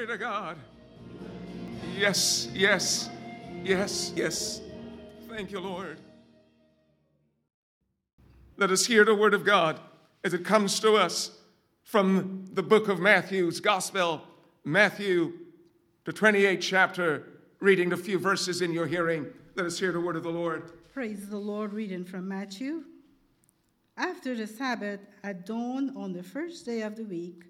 Glory to God. Yes, yes, yes, yes. Thank you, Lord. Let us hear the word of God as it comes to us from the book of Matthew's Gospel, Matthew, the 28th chapter, reading a few verses in your hearing. Let us hear the word of the Lord. Praise the Lord, reading from Matthew. After the Sabbath, at dawn on the first day of the week,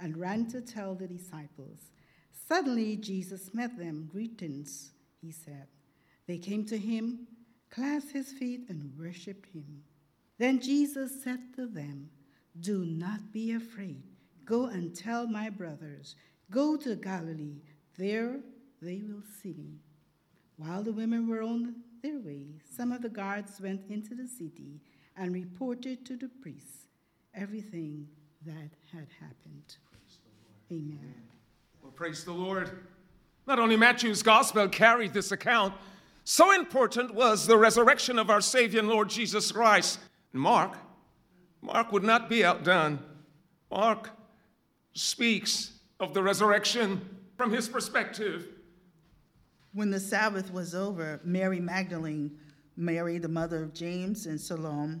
and ran to tell the disciples. Suddenly Jesus met them. Greetings, he said. They came to him, clasped his feet, and worshipped him. Then Jesus said to them, Do not be afraid. Go and tell my brothers, Go to Galilee. There they will see me. While the women were on their way, some of the guards went into the city and reported to the priests everything that had happened. Amen. Well, praise the Lord. Not only Matthew's gospel carried this account, so important was the resurrection of our Savior and Lord Jesus Christ. Mark, Mark would not be outdone. Mark speaks of the resurrection from his perspective. When the Sabbath was over, Mary Magdalene, Mary, the mother of James and Salome,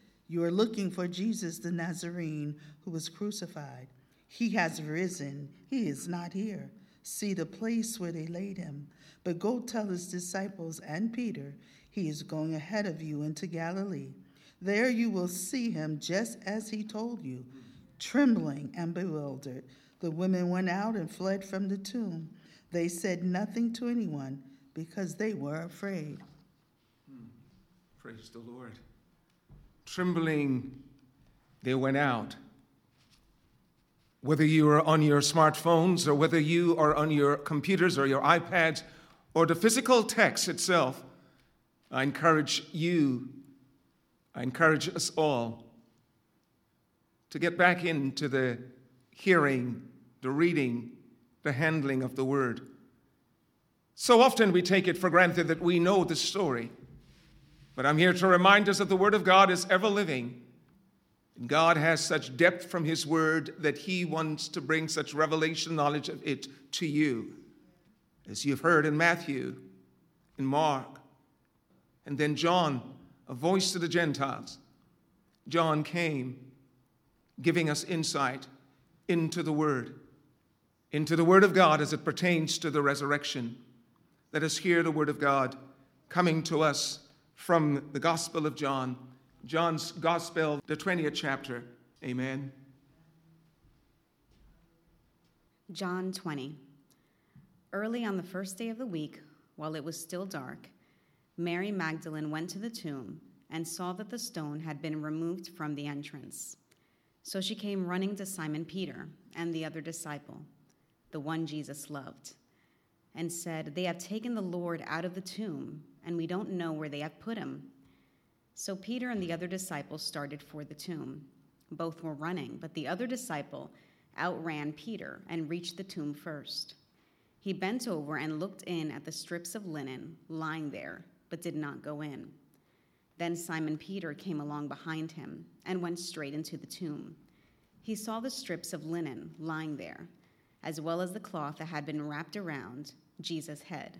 You are looking for Jesus the Nazarene who was crucified. He has risen. He is not here. See the place where they laid him. But go tell his disciples and Peter, he is going ahead of you into Galilee. There you will see him just as he told you. Trembling and bewildered, the women went out and fled from the tomb. They said nothing to anyone because they were afraid. Hmm. Praise the Lord. Trembling, they went out. Whether you are on your smartphones or whether you are on your computers or your iPads or the physical text itself, I encourage you, I encourage us all to get back into the hearing the reading, the handling of the word. So often we take it for granted that we know the story. But I'm here to remind us that the Word of God is ever living. And God has such depth from His Word that He wants to bring such revelation knowledge of it to you. As you've heard in Matthew, in Mark, and then John, a voice to the Gentiles. John came giving us insight into the Word into the Word of God as it pertains to the resurrection. Let us hear the Word of God coming to us from the Gospel of John, John's Gospel, the 20th chapter. Amen. John 20. Early on the first day of the week, while it was still dark, Mary Magdalene went to the tomb and saw that the stone had been removed from the entrance. So she came running to Simon Peter and the other disciple the one Jesus loved, and said, They have taken the Lord out of the tomb, and we don't know where they have put him. So Peter and the other disciple started for the tomb. Both were running, but the other disciple outran Peter and reached the tomb first. He bent over and looked in at the strips of linen lying there, but did not go in. Then Simon Peter came along behind him and went straight into the tomb. He saw the strips of linen lying there, as well as the cloth that had been wrapped around Jesus' head.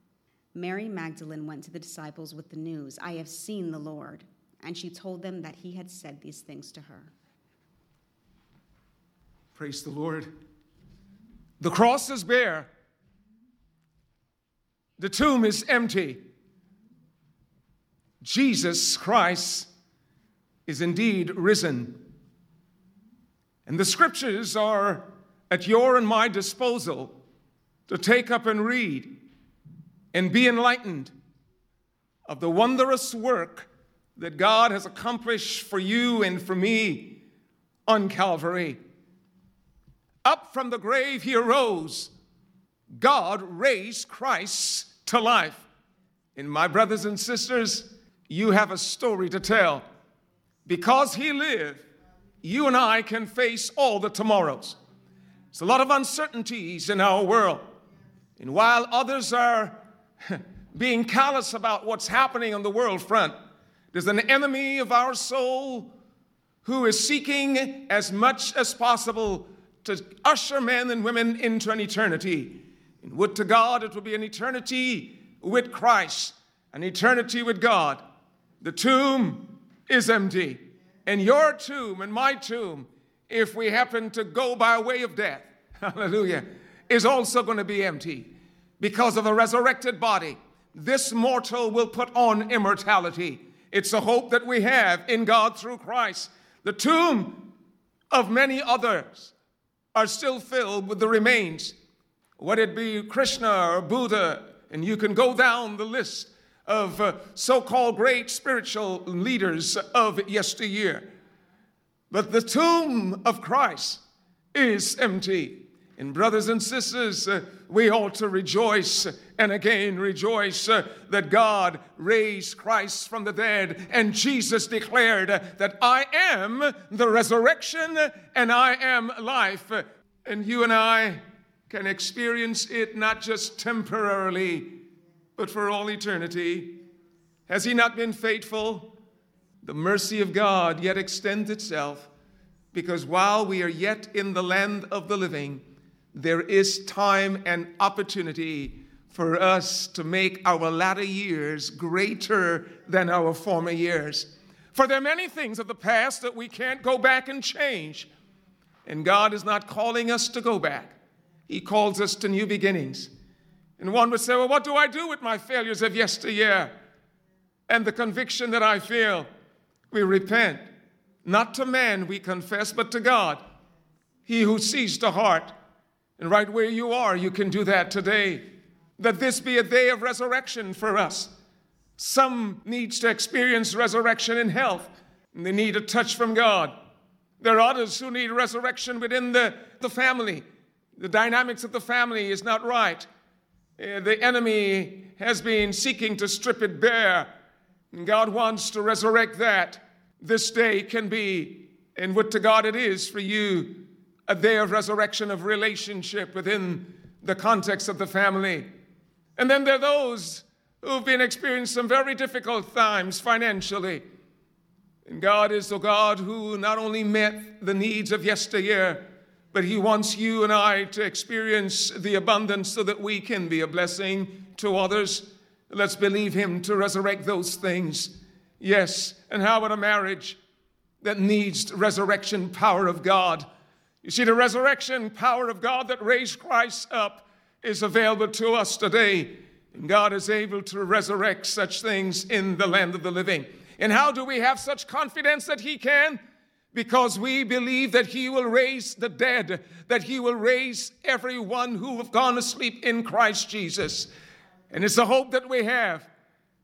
Mary Magdalene went to the disciples with the news, I have seen the Lord. And she told them that he had said these things to her. Praise the Lord. The cross is bare, the tomb is empty. Jesus Christ is indeed risen. And the scriptures are at your and my disposal to take up and read and be enlightened of the wondrous work that God has accomplished for you and for me on Calvary. Up from the grave he arose. God raised Christ to life. And my brothers and sisters, you have a story to tell. Because he lived, you and I can face all the tomorrows. There's a lot of uncertainties in our world. And while others are being callous about what's happening on the world front, there's an enemy of our soul who is seeking as much as possible to usher men and women into an eternity. And would to God it would be an eternity with Christ, an eternity with God. The tomb is empty. And your tomb and my tomb, if we happen to go by way of death, hallelujah, is also going to be empty because of a resurrected body. This mortal will put on immortality. It's a hope that we have in God through Christ. The tomb of many others are still filled with the remains, whether it be Krishna or Buddha, and you can go down the list of uh, so called great spiritual leaders of yesteryear. But the tomb of Christ is empty. And, brothers and sisters, uh, we ought to rejoice and again rejoice uh, that God raised Christ from the dead. And Jesus declared that I am the resurrection and I am life. And you and I can experience it not just temporarily, but for all eternity. Has He not been faithful? The mercy of God yet extends itself because while we are yet in the land of the living, there is time and opportunity for us to make our latter years greater than our former years. For there are many things of the past that we can't go back and change. And God is not calling us to go back, He calls us to new beginnings. And one would say, Well, what do I do with my failures of yesteryear? And the conviction that I feel, we repent. Not to man we confess, but to God. He who sees the heart. And right where you are, you can do that today. That this be a day of resurrection for us. Some needs to experience resurrection in health, and they need a touch from God. There are others who need resurrection within the, the family. The dynamics of the family is not right. Uh, the enemy has been seeking to strip it bare And God wants to resurrect that. This day can be, and what to God it is for you, a day of resurrection of relationship within the context of the family. And then there are those who've been experiencing some very difficult times financially. And God is the God who not only met the needs of yesteryear, but He wants you and I to experience the abundance so that we can be a blessing to others. Let's believe Him to resurrect those things. Yes, and how about a marriage that needs resurrection power of God? You see, the resurrection power of God that raised Christ up is available to us today. And God is able to resurrect such things in the land of the living. And how do we have such confidence that He can? Because we believe that He will raise the dead, that He will raise everyone who have gone asleep in Christ Jesus. And it's a hope that we have.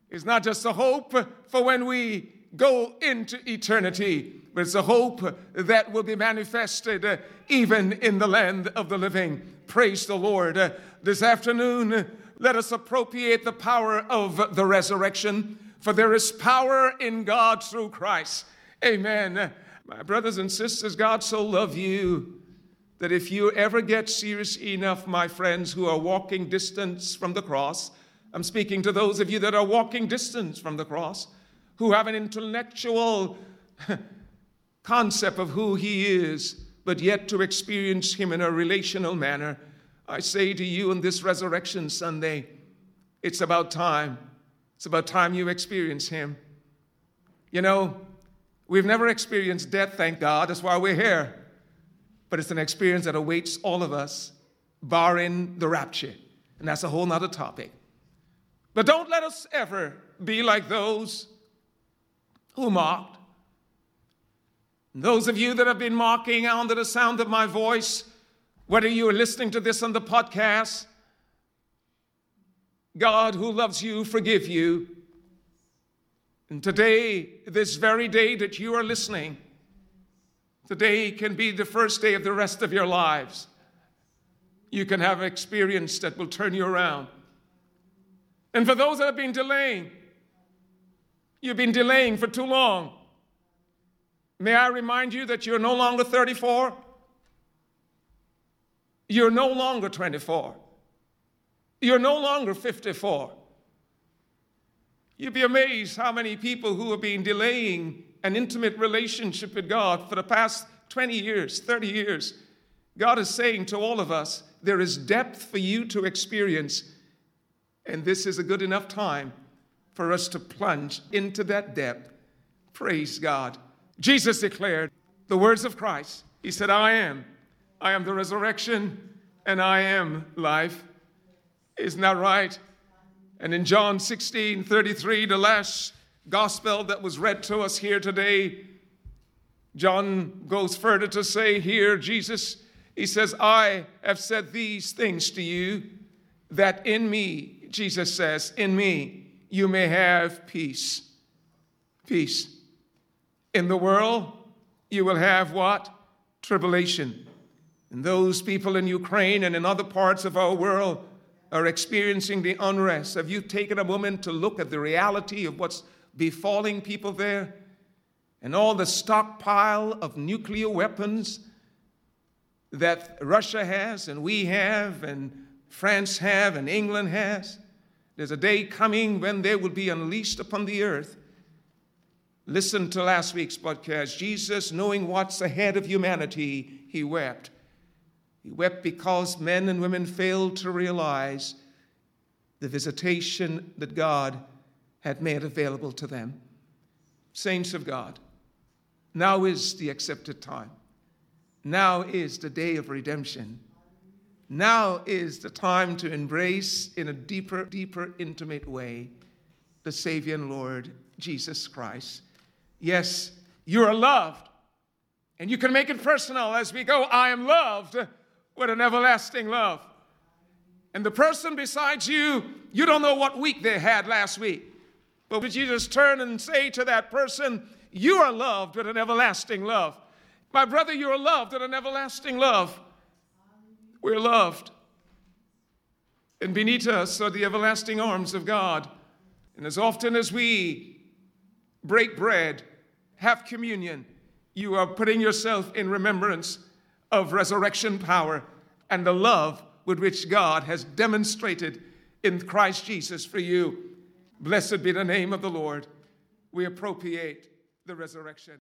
It's not just a hope for when we go into eternity, but it's a hope that will be manifested uh, even in the land of the living. Praise the Lord. Uh, this afternoon, let us appropriate the power of the resurrection, for there is power in God through Christ. Amen. My brothers and sisters, God so loved you that if you ever get serious enough, my friends who are walking distance from the cross, I'm speaking to those of you that are walking distance from the cross, who have an intellectual concept of who He is, but yet to experience Him in a relational manner. I say to you on this Resurrection Sunday, it's about time. It's about time you experience Him. You know, we've never experienced death, thank God. That's why we're here. But it's an experience that awaits all of us, barring the rapture. And that's a whole nother topic. But don't let us ever be like those who mocked. Those of you that have been mocking under the sound of my voice, whether you are listening to this on the podcast, God who loves you, forgive you. And today, this very day that you are listening, today can be the first day of the rest of your lives. You can have an experience that will turn you around. And for those that have been delaying, You've been delaying for too long. May I remind you that you're no longer 34? You're no longer 24. You're no longer 54. You'd be amazed how many people who have been delaying an intimate relationship with God for the past 20 years, 30 years. God is saying to all of us, there is depth for you to experience, and this is a good enough time for us to plunge into that depth. Praise God. Jesus declared the words of Christ. He said, I am. I am the resurrection and I am life. Isn't that right? And in John 16 33, the last gospel that was read to us here today, John goes further to say here, Jesus, he says, I have said these things to you that in me, Jesus says, in me, you may have peace. Peace. In the world, you will have what? Tribulation. And those people in Ukraine and in other parts of our world are experiencing the unrest. Have you taken a moment to look at the reality of what's befalling people there? And all the stockpile of nuclear weapons that Russia has, and we have, and France have, and England has. There's a day coming when they will be unleashed upon the earth. Listen to last week's podcast. Jesus, knowing what's ahead of humanity, he wept. He wept because men and women failed to realize the visitation that God had made available to them. Saints of God, now is the accepted time. Now is the day of redemption. Now is the time to embrace in a deeper, deeper, intimate way the Savior and Lord Jesus Christ. Yes, you are loved. And you can make it personal as we go. I am loved with an everlasting love. And the person beside you, you don't know what week they had last week. But would you just turn and say to that person, You are loved with an everlasting love? My brother, you are loved with an everlasting love. We're loved. And beneath us are the everlasting arms of God. And as often as we break bread, have communion, you are putting yourself in remembrance of resurrection power and the love with which God has demonstrated in Christ Jesus for you. Blessed be the name of the Lord. We appropriate the resurrection.